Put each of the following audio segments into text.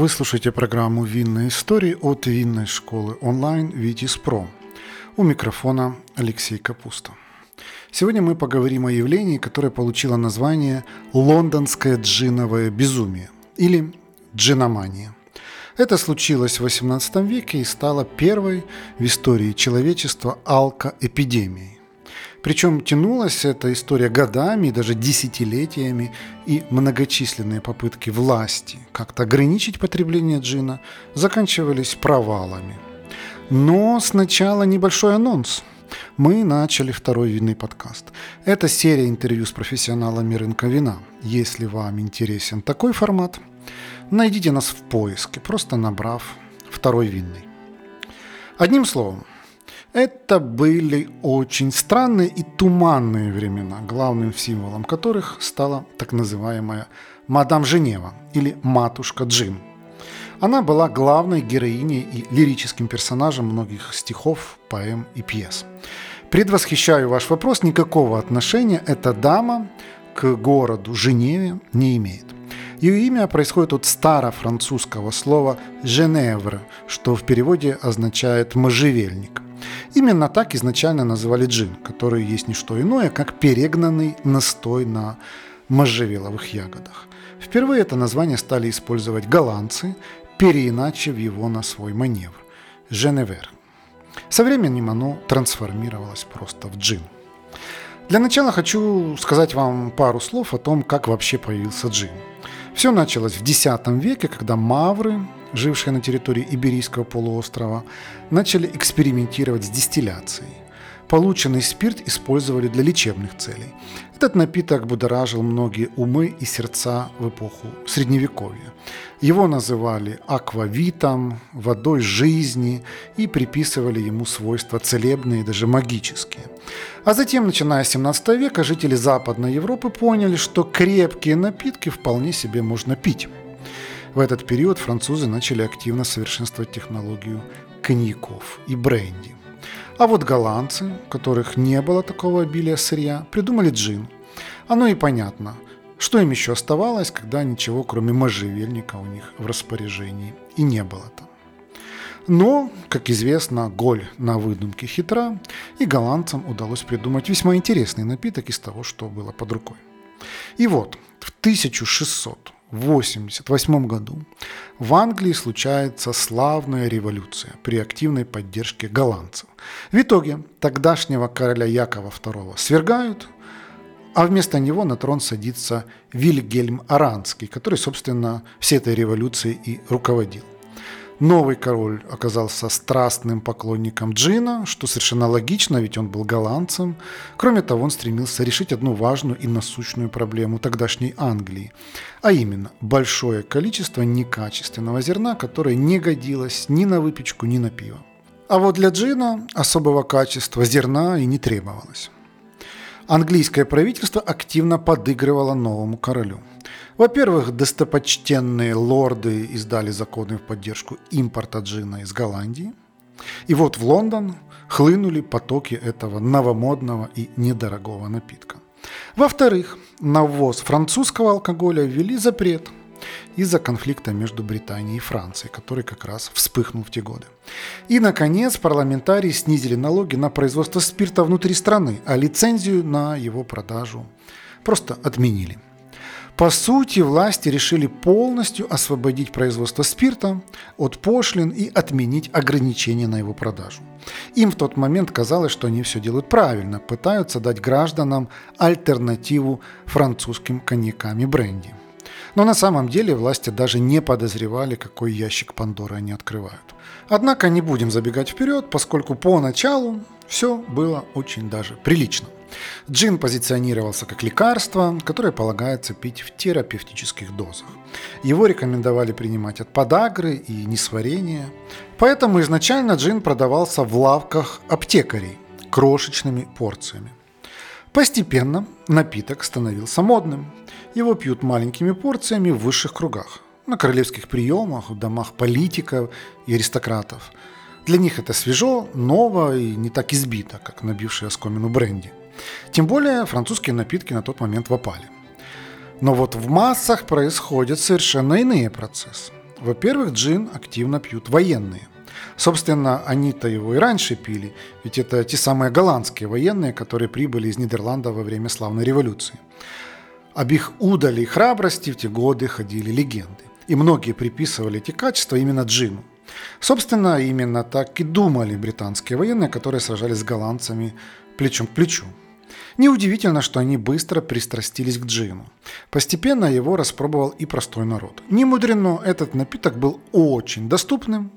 Вы слушаете программу «Винные истории» от винной школы онлайн «Витис Про». У микрофона Алексей Капуста. Сегодня мы поговорим о явлении, которое получило название «лондонское джиновое безумие» или «джиномания». Это случилось в XVIII веке и стало первой в истории человечества алкоэпидемией. Причем тянулась эта история годами даже десятилетиями, и многочисленные попытки власти как-то ограничить потребление джина заканчивались провалами. Но сначала небольшой анонс. Мы начали второй винный подкаст. Это серия интервью с профессионалами рынка вина. Если вам интересен такой формат, найдите нас в поиске, просто набрав второй винный. Одним словом, это были очень странные и туманные времена, главным символом которых стала так называемая «Мадам Женева» или «Матушка Джин». Она была главной героиней и лирическим персонажем многих стихов, поэм и пьес. Предвосхищаю ваш вопрос, никакого отношения эта дама к городу Женеве не имеет. Ее имя происходит от старофранцузского слова «женевр», что в переводе означает «можжевельник». Именно так изначально называли джин, который есть не что иное, как перегнанный настой на можжевеловых ягодах. Впервые это название стали использовать голландцы, переиначив его на свой маневр – Женевер. Со временем оно трансформировалось просто в джин. Для начала хочу сказать вам пару слов о том, как вообще появился джин. Все началось в X веке, когда мавры жившие на территории Иберийского полуострова, начали экспериментировать с дистилляцией. Полученный спирт использовали для лечебных целей. Этот напиток будоражил многие умы и сердца в эпоху Средневековья. Его называли аквавитом, водой жизни и приписывали ему свойства целебные, даже магические. А затем, начиная с 17 века, жители Западной Европы поняли, что крепкие напитки вполне себе можно пить. В этот период французы начали активно совершенствовать технологию коньяков и бренди. А вот голландцы, у которых не было такого обилия сырья, придумали джин. Оно и понятно, что им еще оставалось, когда ничего кроме можжевельника у них в распоряжении и не было там. Но, как известно, голь на выдумке хитра, и голландцам удалось придумать весьма интересный напиток из того, что было под рукой. И вот, в 1600 1988 году в Англии случается славная революция при активной поддержке голландцев. В итоге тогдашнего короля Якова II свергают, а вместо него на трон садится Вильгельм Аранский, который, собственно, всей этой революцией и руководил. Новый король оказался страстным поклонником джина, что совершенно логично, ведь он был голландцем. Кроме того, он стремился решить одну важную и насущную проблему тогдашней Англии, а именно большое количество некачественного зерна, которое не годилось ни на выпечку, ни на пиво. А вот для джина особого качества зерна и не требовалось. Английское правительство активно подыгрывало новому королю – во-первых, достопочтенные лорды издали законы в поддержку импорта джина из Голландии. И вот в Лондон хлынули потоки этого новомодного и недорогого напитка. Во-вторых, на ввоз французского алкоголя ввели запрет из-за конфликта между Британией и Францией, который как раз вспыхнул в те годы. И, наконец, парламентарии снизили налоги на производство спирта внутри страны, а лицензию на его продажу просто отменили – по сути, власти решили полностью освободить производство спирта от пошлин и отменить ограничения на его продажу. Им в тот момент казалось, что они все делают правильно, пытаются дать гражданам альтернативу французским коньякам и бренди. Но на самом деле власти даже не подозревали, какой ящик Пандоры они открывают. Однако не будем забегать вперед, поскольку поначалу все было очень даже прилично. Джин позиционировался как лекарство, которое полагается пить в терапевтических дозах. Его рекомендовали принимать от подагры и несварения. Поэтому изначально джин продавался в лавках аптекарей крошечными порциями. Постепенно напиток становился модным. Его пьют маленькими порциями в высших кругах, на королевских приемах, в домах политиков и аристократов. Для них это свежо, ново и не так избито, как набивший оскомину бренди. Тем более французские напитки на тот момент в опале. Но вот в массах происходят совершенно иные процессы. Во-первых, джин активно пьют военные. Собственно, они-то его и раньше пили, ведь это те самые голландские военные, которые прибыли из Нидерландов во время славной революции. Об их удали и храбрости в те годы ходили легенды. И многие приписывали эти качества именно джину. Собственно, именно так и думали британские военные, которые сражались с голландцами плечом к плечу. Неудивительно, что они быстро пристрастились к джину. Постепенно его распробовал и простой народ. Не мудрено, этот напиток был очень доступным,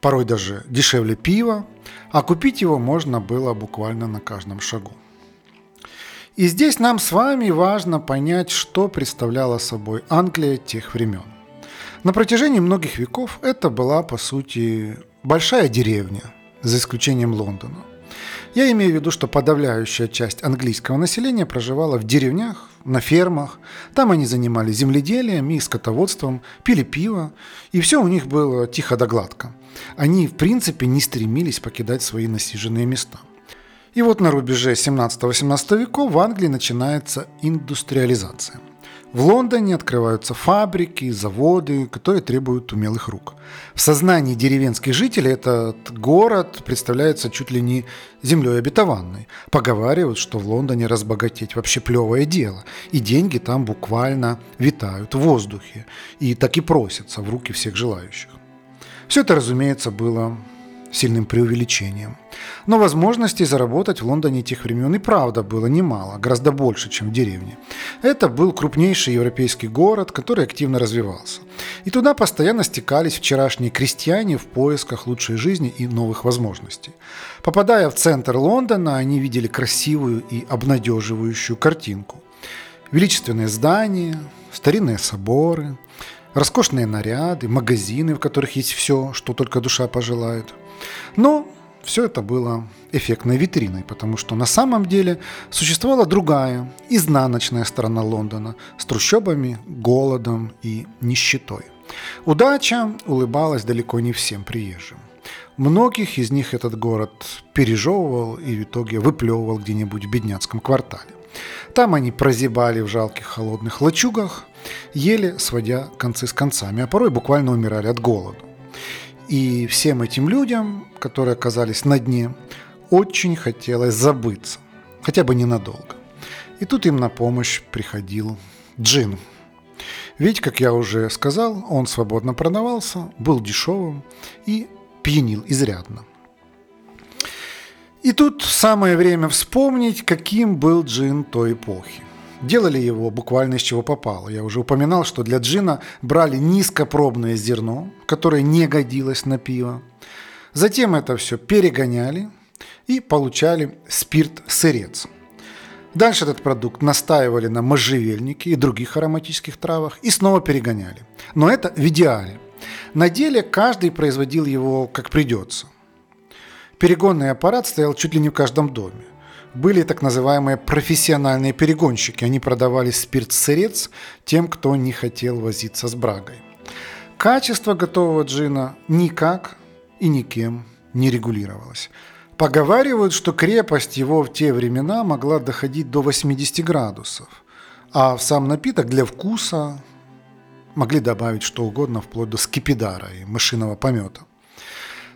порой даже дешевле пива, а купить его можно было буквально на каждом шагу. И здесь нам с вами важно понять, что представляла собой Англия тех времен. На протяжении многих веков это была, по сути, большая деревня, за исключением Лондона. Я имею в виду, что подавляющая часть английского населения проживала в деревнях, на фермах. Там они занимались земледелием и скотоводством, пили пиво, и все у них было тихо да гладко. Они, в принципе, не стремились покидать свои насиженные места. И вот на рубеже 17-18 веков в Англии начинается индустриализация – в Лондоне открываются фабрики, заводы, которые требуют умелых рук. В сознании деревенских жителей этот город представляется чуть ли не землей обетованной. Поговаривают, что в Лондоне разбогатеть вообще плевое дело, и деньги там буквально витают в воздухе, и так и просятся в руки всех желающих. Все это, разумеется, было сильным преувеличением. Но возможностей заработать в Лондоне тех времен и правда было немало, гораздо больше, чем в деревне. Это был крупнейший европейский город, который активно развивался. И туда постоянно стекались вчерашние крестьяне в поисках лучшей жизни и новых возможностей. Попадая в центр Лондона, они видели красивую и обнадеживающую картинку. Величественные здания, старинные соборы, роскошные наряды, магазины, в которых есть все, что только душа пожелает – но все это было эффектной витриной, потому что на самом деле существовала другая, изнаночная сторона Лондона с трущобами, голодом и нищетой. Удача улыбалась далеко не всем приезжим. Многих из них этот город пережевывал и в итоге выплевывал где-нибудь в бедняцком квартале. Там они прозябали в жалких холодных лачугах, еле сводя концы с концами, а порой буквально умирали от голода. И всем этим людям, которые оказались на дне, очень хотелось забыться, хотя бы ненадолго. И тут им на помощь приходил джин. Ведь, как я уже сказал, он свободно продавался, был дешевым и пьянил изрядно. И тут самое время вспомнить, каким был джин той эпохи. Делали его буквально из чего попало. Я уже упоминал, что для джина брали низкопробное зерно, которое не годилось на пиво. Затем это все перегоняли и получали спирт-сырец. Дальше этот продукт настаивали на можжевельнике и других ароматических травах и снова перегоняли. Но это в идеале. На деле каждый производил его как придется. Перегонный аппарат стоял чуть ли не в каждом доме были так называемые профессиональные перегонщики. Они продавали спирт-сырец тем, кто не хотел возиться с брагой. Качество готового джина никак и никем не регулировалось. Поговаривают, что крепость его в те времена могла доходить до 80 градусов, а в сам напиток для вкуса могли добавить что угодно, вплоть до скипидара и мышиного помета.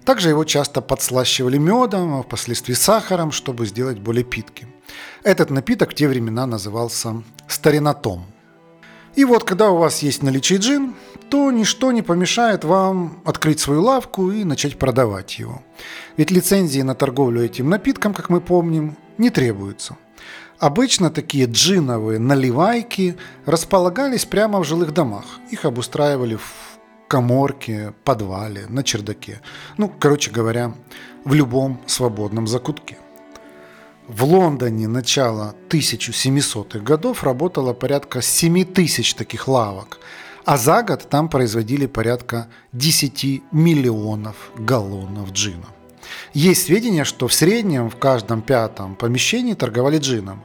Также его часто подслащивали медом, а впоследствии сахаром, чтобы сделать более питким. Этот напиток в те времена назывался старинатом. И вот, когда у вас есть наличие джин, то ничто не помешает вам открыть свою лавку и начать продавать его. Ведь лицензии на торговлю этим напитком, как мы помним, не требуются. Обычно такие джиновые наливайки располагались прямо в жилых домах. Их обустраивали в коморке, подвале, на чердаке. Ну, короче говоря, в любом свободном закутке. В Лондоне начала 1700-х годов работало порядка 7 тысяч таких лавок, а за год там производили порядка 10 миллионов галлонов джина. Есть сведения, что в среднем в каждом пятом помещении торговали джином.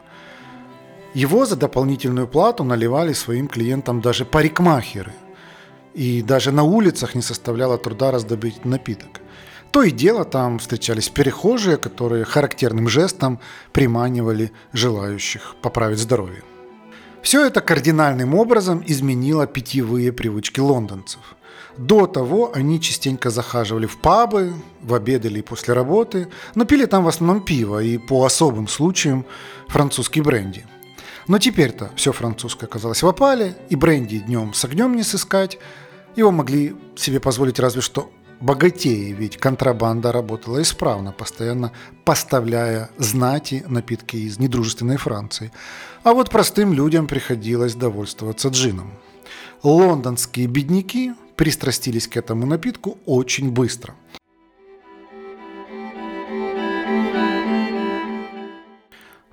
Его за дополнительную плату наливали своим клиентам даже парикмахеры – и даже на улицах не составляло труда раздобыть напиток. То и дело там встречались перехожие, которые характерным жестом приманивали желающих поправить здоровье. Все это кардинальным образом изменило питьевые привычки лондонцев. До того они частенько захаживали в пабы, в обед или после работы, но пили там в основном пиво и по особым случаям французский бренди. Но теперь-то все французское оказалось в опале, и бренди днем с огнем не сыскать. Его могли себе позволить разве что богатеи, ведь контрабанда работала исправно, постоянно поставляя знати напитки из недружественной Франции. А вот простым людям приходилось довольствоваться джином. Лондонские бедняки пристрастились к этому напитку очень быстро.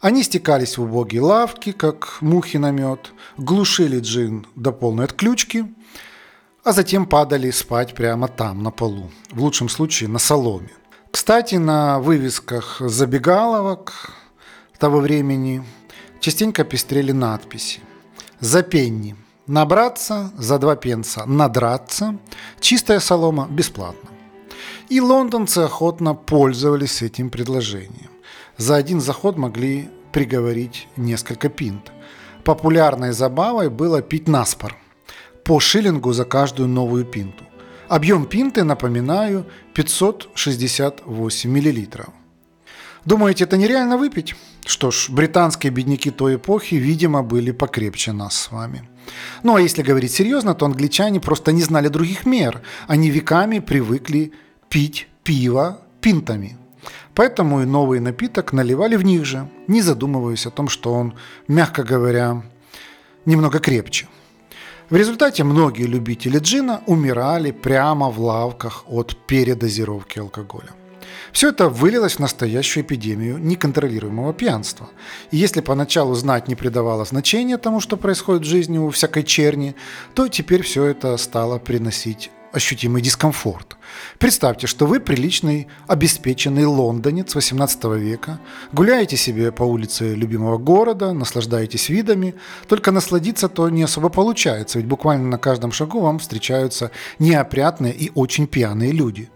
Они стекались в убогие лавки, как мухи на мед, глушили джин до полной отключки – а затем падали спать прямо там, на полу, в лучшем случае на соломе. Кстати, на вывесках забегаловок того времени частенько пестрели надписи. За пенни набраться, за два пенса надраться, чистая солома бесплатно. И лондонцы охотно пользовались этим предложением. За один заход могли приговорить несколько пинт. Популярной забавой было пить наспор – по шиллингу за каждую новую пинту. Объем пинты, напоминаю, 568 мл. Думаете, это нереально выпить? Что ж, британские бедняки той эпохи, видимо, были покрепче нас с вами. Ну а если говорить серьезно, то англичане просто не знали других мер. Они веками привыкли пить пиво пинтами. Поэтому и новый напиток наливали в них же, не задумываясь о том, что он, мягко говоря, немного крепче – в результате многие любители джина умирали прямо в лавках от передозировки алкоголя. Все это вылилось в настоящую эпидемию неконтролируемого пьянства. И если поначалу знать не придавало значения тому, что происходит в жизни у всякой черни, то теперь все это стало приносить ощутимый дискомфорт. Представьте, что вы приличный, обеспеченный лондонец 18 века, гуляете себе по улице любимого города, наслаждаетесь видами, только насладиться то не особо получается, ведь буквально на каждом шагу вам встречаются неопрятные и очень пьяные люди.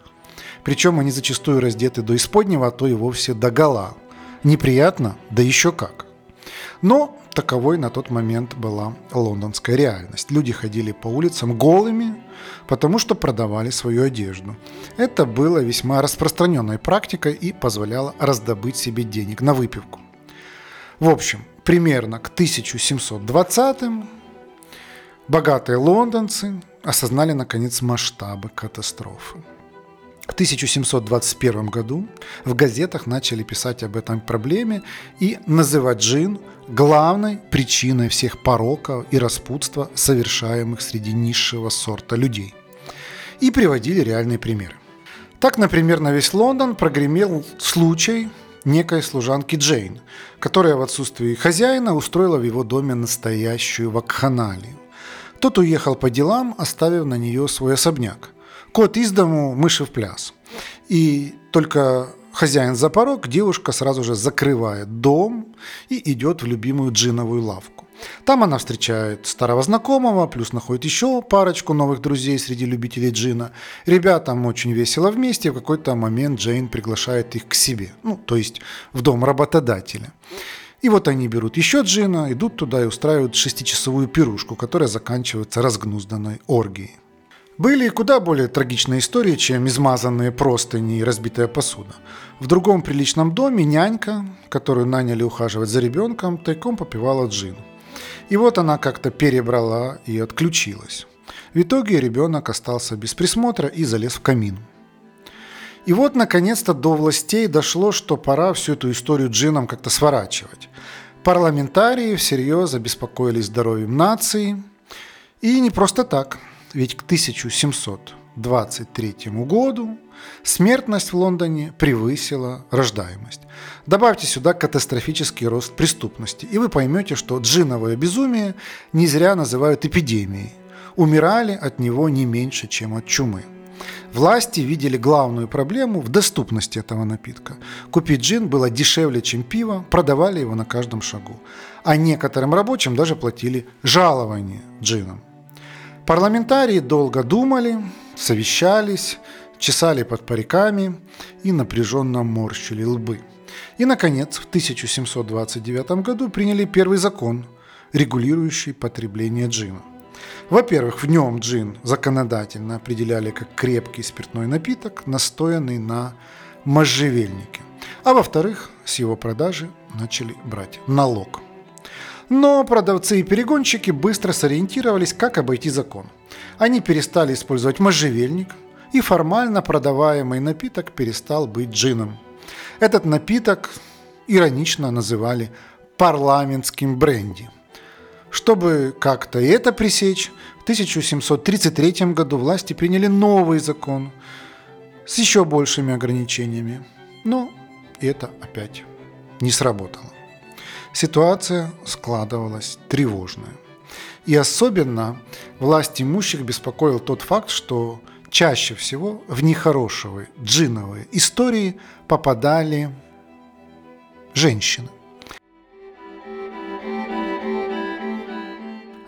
Причем они зачастую раздеты до исподнего, а то и вовсе до гола. Неприятно? Да еще как. Но таковой на тот момент была лондонская реальность. Люди ходили по улицам голыми, потому что продавали свою одежду. Это было весьма распространенной практикой и позволяло раздобыть себе денег на выпивку. В общем, примерно к 1720-м богатые лондонцы осознали наконец масштабы катастрофы. В 1721 году в газетах начали писать об этом проблеме и называть джин главной причиной всех пороков и распутства, совершаемых среди низшего сорта людей. И приводили реальные примеры. Так, например, на весь Лондон прогремел случай некой служанки Джейн, которая в отсутствии хозяина устроила в его доме настоящую вакханалию. Тот уехал по делам, оставив на нее свой особняк – Кот из дому, мыши в пляс. И только хозяин за порог, девушка сразу же закрывает дом и идет в любимую джиновую лавку. Там она встречает старого знакомого, плюс находит еще парочку новых друзей среди любителей джина. Ребятам очень весело вместе, в какой-то момент Джейн приглашает их к себе, ну, то есть в дом работодателя. И вот они берут еще джина, идут туда и устраивают шестичасовую пирушку, которая заканчивается разгнузданной оргией. Были куда более трагичные истории, чем измазанные простыни и разбитая посуда. В другом приличном доме нянька, которую наняли ухаживать за ребенком, тайком попивала джин. И вот она как-то перебрала и отключилась. В итоге ребенок остался без присмотра и залез в камин. И вот, наконец-то, до властей дошло, что пора всю эту историю джином как-то сворачивать. Парламентарии всерьез обеспокоились здоровьем нации. И не просто так – ведь к 1700 23 году смертность в Лондоне превысила рождаемость. Добавьте сюда катастрофический рост преступности, и вы поймете, что джиновое безумие не зря называют эпидемией. Умирали от него не меньше, чем от чумы. Власти видели главную проблему в доступности этого напитка. Купить джин было дешевле, чем пиво, продавали его на каждом шагу. А некоторым рабочим даже платили жалование джином. Парламентарии долго думали, совещались, чесали под париками и напряженно морщили лбы. И, наконец, в 1729 году приняли первый закон, регулирующий потребление джина. Во-первых, в нем джин законодательно определяли как крепкий спиртной напиток, настоянный на можжевельнике. А во-вторых, с его продажи начали брать налог. Но продавцы и перегонщики быстро сориентировались, как обойти закон. Они перестали использовать можжевельник, и формально продаваемый напиток перестал быть джином. Этот напиток иронично называли парламентским бренди – чтобы как-то это пресечь, в 1733 году власти приняли новый закон с еще большими ограничениями. Но это опять не сработало. Ситуация складывалась тревожная. И особенно власть имущих беспокоил тот факт, что чаще всего в нехорошие джиновые истории попадали женщины.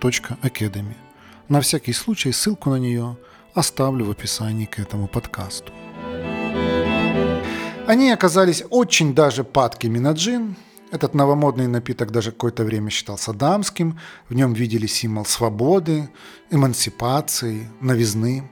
Academy. На всякий случай ссылку на нее оставлю в описании к этому подкасту. Они оказались очень даже падкими на джин. Этот новомодный напиток даже какое-то время считался дамским. В нем видели символ свободы, эмансипации, новизны.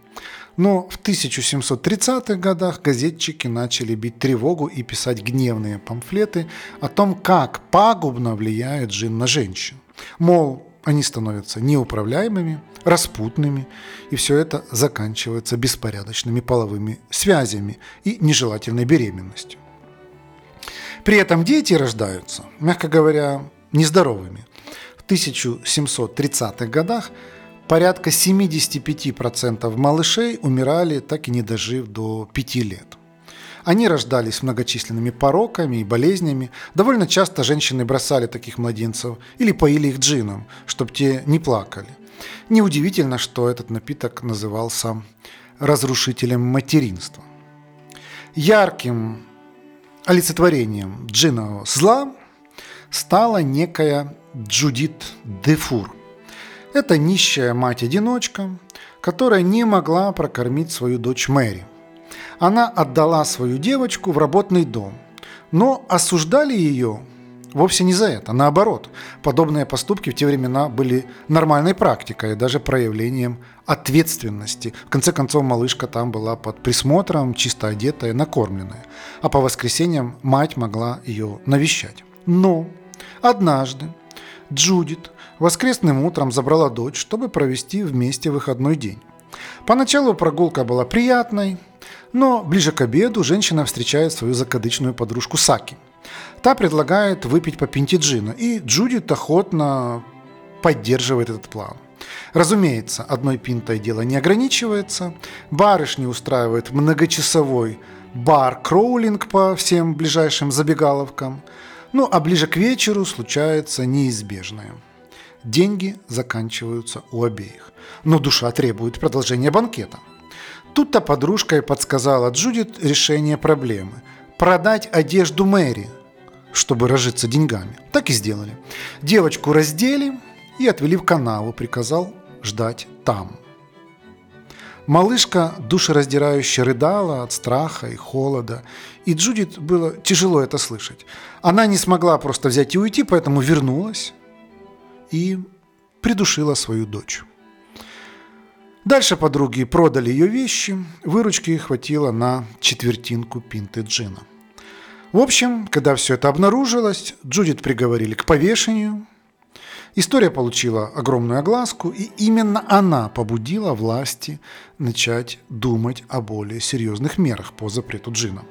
Но в 1730-х годах газетчики начали бить тревогу и писать гневные памфлеты о том, как пагубно влияет джин на женщин. Мол, они становятся неуправляемыми, распутными, и все это заканчивается беспорядочными половыми связями и нежелательной беременностью. При этом дети рождаются, мягко говоря, нездоровыми. В 1730-х годах порядка 75% малышей умирали, так и не дожив до 5 лет. Они рождались многочисленными пороками и болезнями. Довольно часто женщины бросали таких младенцев или поили их джином, чтобы те не плакали. Неудивительно, что этот напиток назывался разрушителем материнства. Ярким олицетворением джинового зла стала некая Джудит Дефур. Это нищая мать-одиночка, которая не могла прокормить свою дочь Мэри – она отдала свою девочку в работный дом. Но осуждали ее вовсе не за это. Наоборот, подобные поступки в те времена были нормальной практикой, даже проявлением ответственности. В конце концов, малышка там была под присмотром, чисто одетая, накормленная. А по воскресеньям мать могла ее навещать. Но однажды Джудит воскресным утром забрала дочь, чтобы провести вместе выходной день. Поначалу прогулка была приятной, но ближе к обеду женщина встречает свою закадычную подружку Саки. Та предлагает выпить по пинте джина, и Джудит охотно поддерживает этот план. Разумеется, одной пинтой дело не ограничивается. Барышни устраивают многочасовой бар-кроулинг по всем ближайшим забегаловкам. Ну а ближе к вечеру случается неизбежное. Деньги заканчиваются у обеих. Но душа требует продолжения банкета – Тут-то подружка и подсказала Джудит решение проблемы – продать одежду Мэри, чтобы разжиться деньгами. Так и сделали. Девочку раздели и отвели в канаву, приказал ждать там. Малышка душераздирающе рыдала от страха и холода, и Джудит было тяжело это слышать. Она не смогла просто взять и уйти, поэтому вернулась и придушила свою дочь. Дальше подруги продали ее вещи, выручки хватило на четвертинку пинты джина. В общем, когда все это обнаружилось, Джудит приговорили к повешению. История получила огромную огласку, и именно она побудила власти начать думать о более серьезных мерах по запрету джина.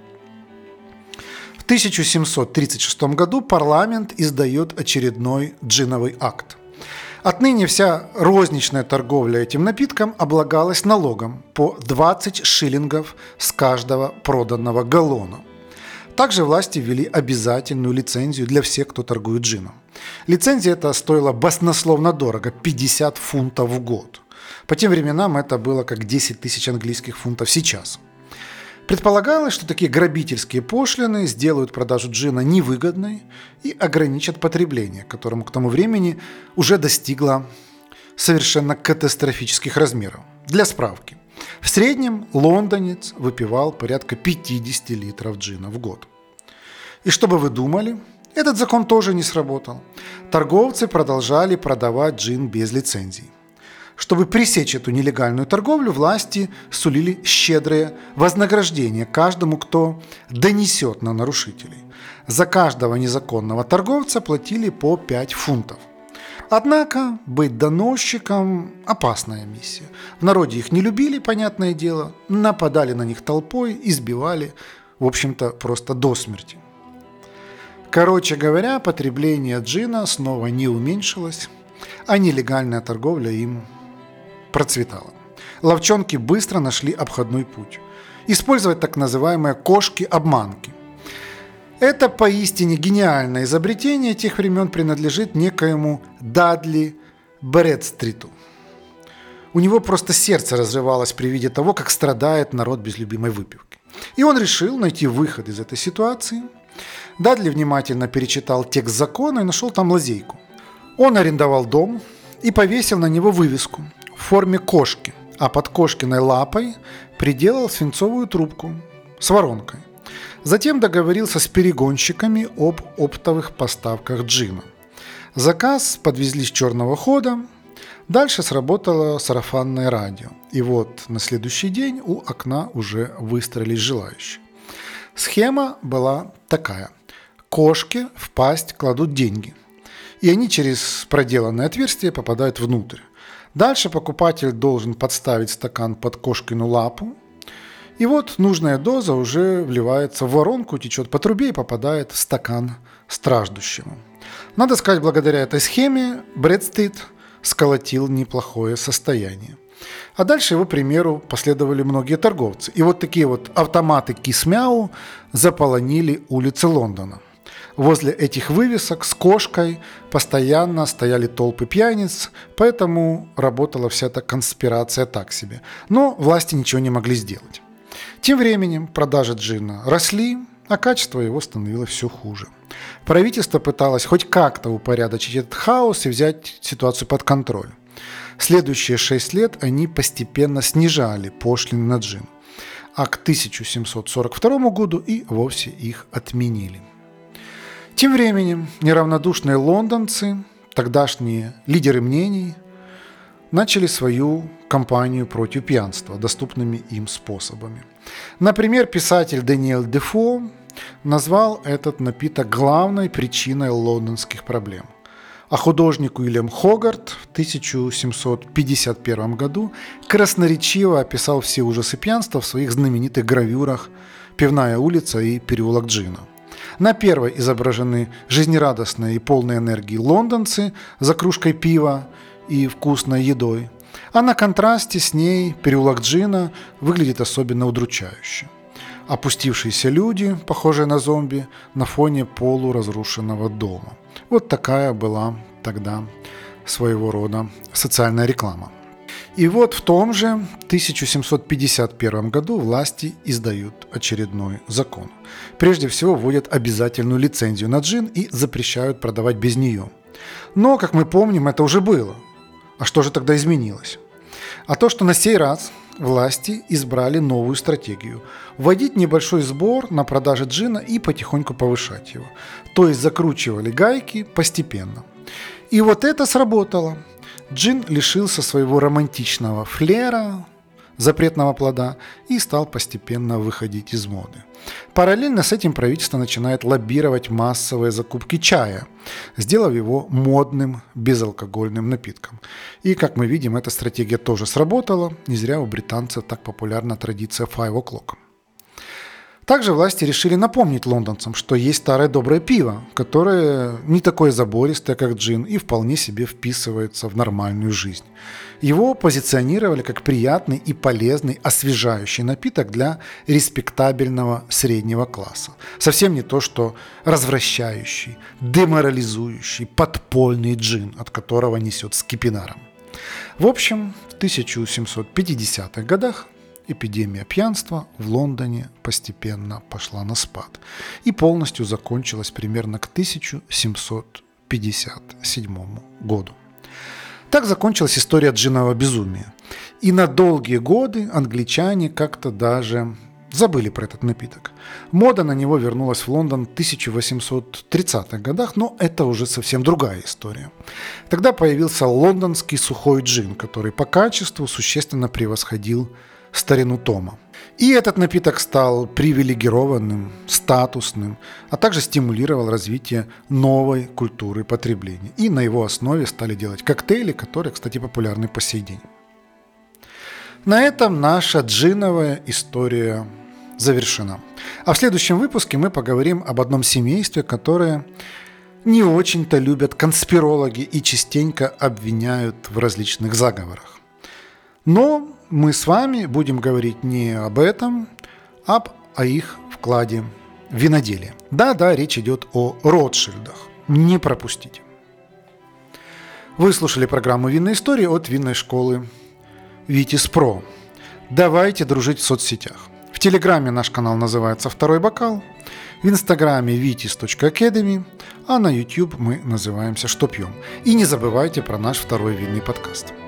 В 1736 году парламент издает очередной джиновый акт – Отныне вся розничная торговля этим напитком облагалась налогом по 20 шиллингов с каждого проданного галлона. Также власти ввели обязательную лицензию для всех, кто торгует джином. Лицензия эта стоила баснословно дорого – 50 фунтов в год. По тем временам это было как 10 тысяч английских фунтов сейчас – Предполагалось, что такие грабительские пошлины сделают продажу джина невыгодной и ограничат потребление, которому к тому времени уже достигло совершенно катастрофических размеров. Для справки. В среднем лондонец выпивал порядка 50 литров джина в год. И что бы вы думали, этот закон тоже не сработал. Торговцы продолжали продавать джин без лицензий. Чтобы пресечь эту нелегальную торговлю, власти сулили щедрые вознаграждения каждому, кто донесет на нарушителей. За каждого незаконного торговца платили по 5 фунтов. Однако быть доносчиком – опасная миссия. В народе их не любили, понятное дело, нападали на них толпой, избивали, в общем-то, просто до смерти. Короче говоря, потребление джина снова не уменьшилось, а нелегальная торговля им процветала. Ловчонки быстро нашли обходной путь. Использовать так называемые кошки-обманки. Это поистине гениальное изобретение тех времен принадлежит некоему Дадли Брэдстриту. У него просто сердце разрывалось при виде того, как страдает народ без любимой выпивки. И он решил найти выход из этой ситуации. Дадли внимательно перечитал текст закона и нашел там лазейку. Он арендовал дом и повесил на него вывеску – в форме кошки, а под кошкиной лапой приделал свинцовую трубку с воронкой. Затем договорился с перегонщиками об оптовых поставках джина. Заказ подвезли с черного хода, Дальше сработало сарафанное радио. И вот на следующий день у окна уже выстроились желающие. Схема была такая. Кошки в пасть кладут деньги. И они через проделанное отверстие попадают внутрь. Дальше покупатель должен подставить стакан под кошкину лапу. И вот нужная доза уже вливается в воронку, течет по трубе и попадает в стакан страждущему. Надо сказать, благодаря этой схеме Брэдстит сколотил неплохое состояние. А дальше его примеру последовали многие торговцы. И вот такие вот автоматы Кисмяу заполонили улицы Лондона. Возле этих вывесок с кошкой постоянно стояли толпы пьяниц, поэтому работала вся эта конспирация так себе. Но власти ничего не могли сделать. Тем временем продажи джина росли, а качество его становилось все хуже. Правительство пыталось хоть как-то упорядочить этот хаос и взять ситуацию под контроль. Следующие шесть лет они постепенно снижали пошлины на джин, а к 1742 году и вовсе их отменили. Тем временем неравнодушные лондонцы, тогдашние лидеры мнений, начали свою кампанию против пьянства доступными им способами. Например, писатель Даниэль Дефо назвал этот напиток главной причиной лондонских проблем. А художник Уильям Хогарт в 1751 году красноречиво описал все ужасы пьянства в своих знаменитых гравюрах «Пивная улица» и «Переулок Джина». На первой изображены жизнерадостные и полные энергии лондонцы за кружкой пива и вкусной едой, а на контрасте с ней переулок Джина выглядит особенно удручающе. Опустившиеся люди, похожие на зомби, на фоне полуразрушенного дома. Вот такая была тогда своего рода социальная реклама. И вот в том же 1751 году власти издают очередной закон. Прежде всего вводят обязательную лицензию на джин и запрещают продавать без нее. Но, как мы помним, это уже было. А что же тогда изменилось? А то, что на сей раз власти избрали новую стратегию – вводить небольшой сбор на продаже джина и потихоньку повышать его. То есть закручивали гайки постепенно. И вот это сработало – джин лишился своего романтичного флера, запретного плода и стал постепенно выходить из моды. Параллельно с этим правительство начинает лоббировать массовые закупки чая, сделав его модным безалкогольным напитком. И, как мы видим, эта стратегия тоже сработала. Не зря у британцев так популярна традиция five o'clock. Также власти решили напомнить лондонцам, что есть старое доброе пиво, которое не такое забористое, как джин, и вполне себе вписывается в нормальную жизнь. Его позиционировали как приятный и полезный освежающий напиток для респектабельного среднего класса. Совсем не то, что развращающий, деморализующий, подпольный джин, от которого несет скипинаром. В общем, в 1750-х годах эпидемия пьянства в Лондоне постепенно пошла на спад и полностью закончилась примерно к 1757 году. Так закончилась история джинового безумия. И на долгие годы англичане как-то даже забыли про этот напиток. Мода на него вернулась в Лондон в 1830-х годах, но это уже совсем другая история. Тогда появился лондонский сухой джин, который по качеству существенно превосходил старину Тома. И этот напиток стал привилегированным, статусным, а также стимулировал развитие новой культуры потребления. И на его основе стали делать коктейли, которые, кстати, популярны по сей день. На этом наша джиновая история завершена. А в следующем выпуске мы поговорим об одном семействе, которое не очень-то любят конспирологи и частенько обвиняют в различных заговорах. Но мы с вами будем говорить не об этом, а о их вкладе в виноделие. Да-да, речь идет о Ротшильдах. Не пропустите. Вы слушали программу «Винная история» от винной школы «Витис Про». Давайте дружить в соцсетях. В Телеграме наш канал называется «Второй бокал», в Инстаграме vitis.academy, а на YouTube мы называемся «Что пьем». И не забывайте про наш второй винный подкаст –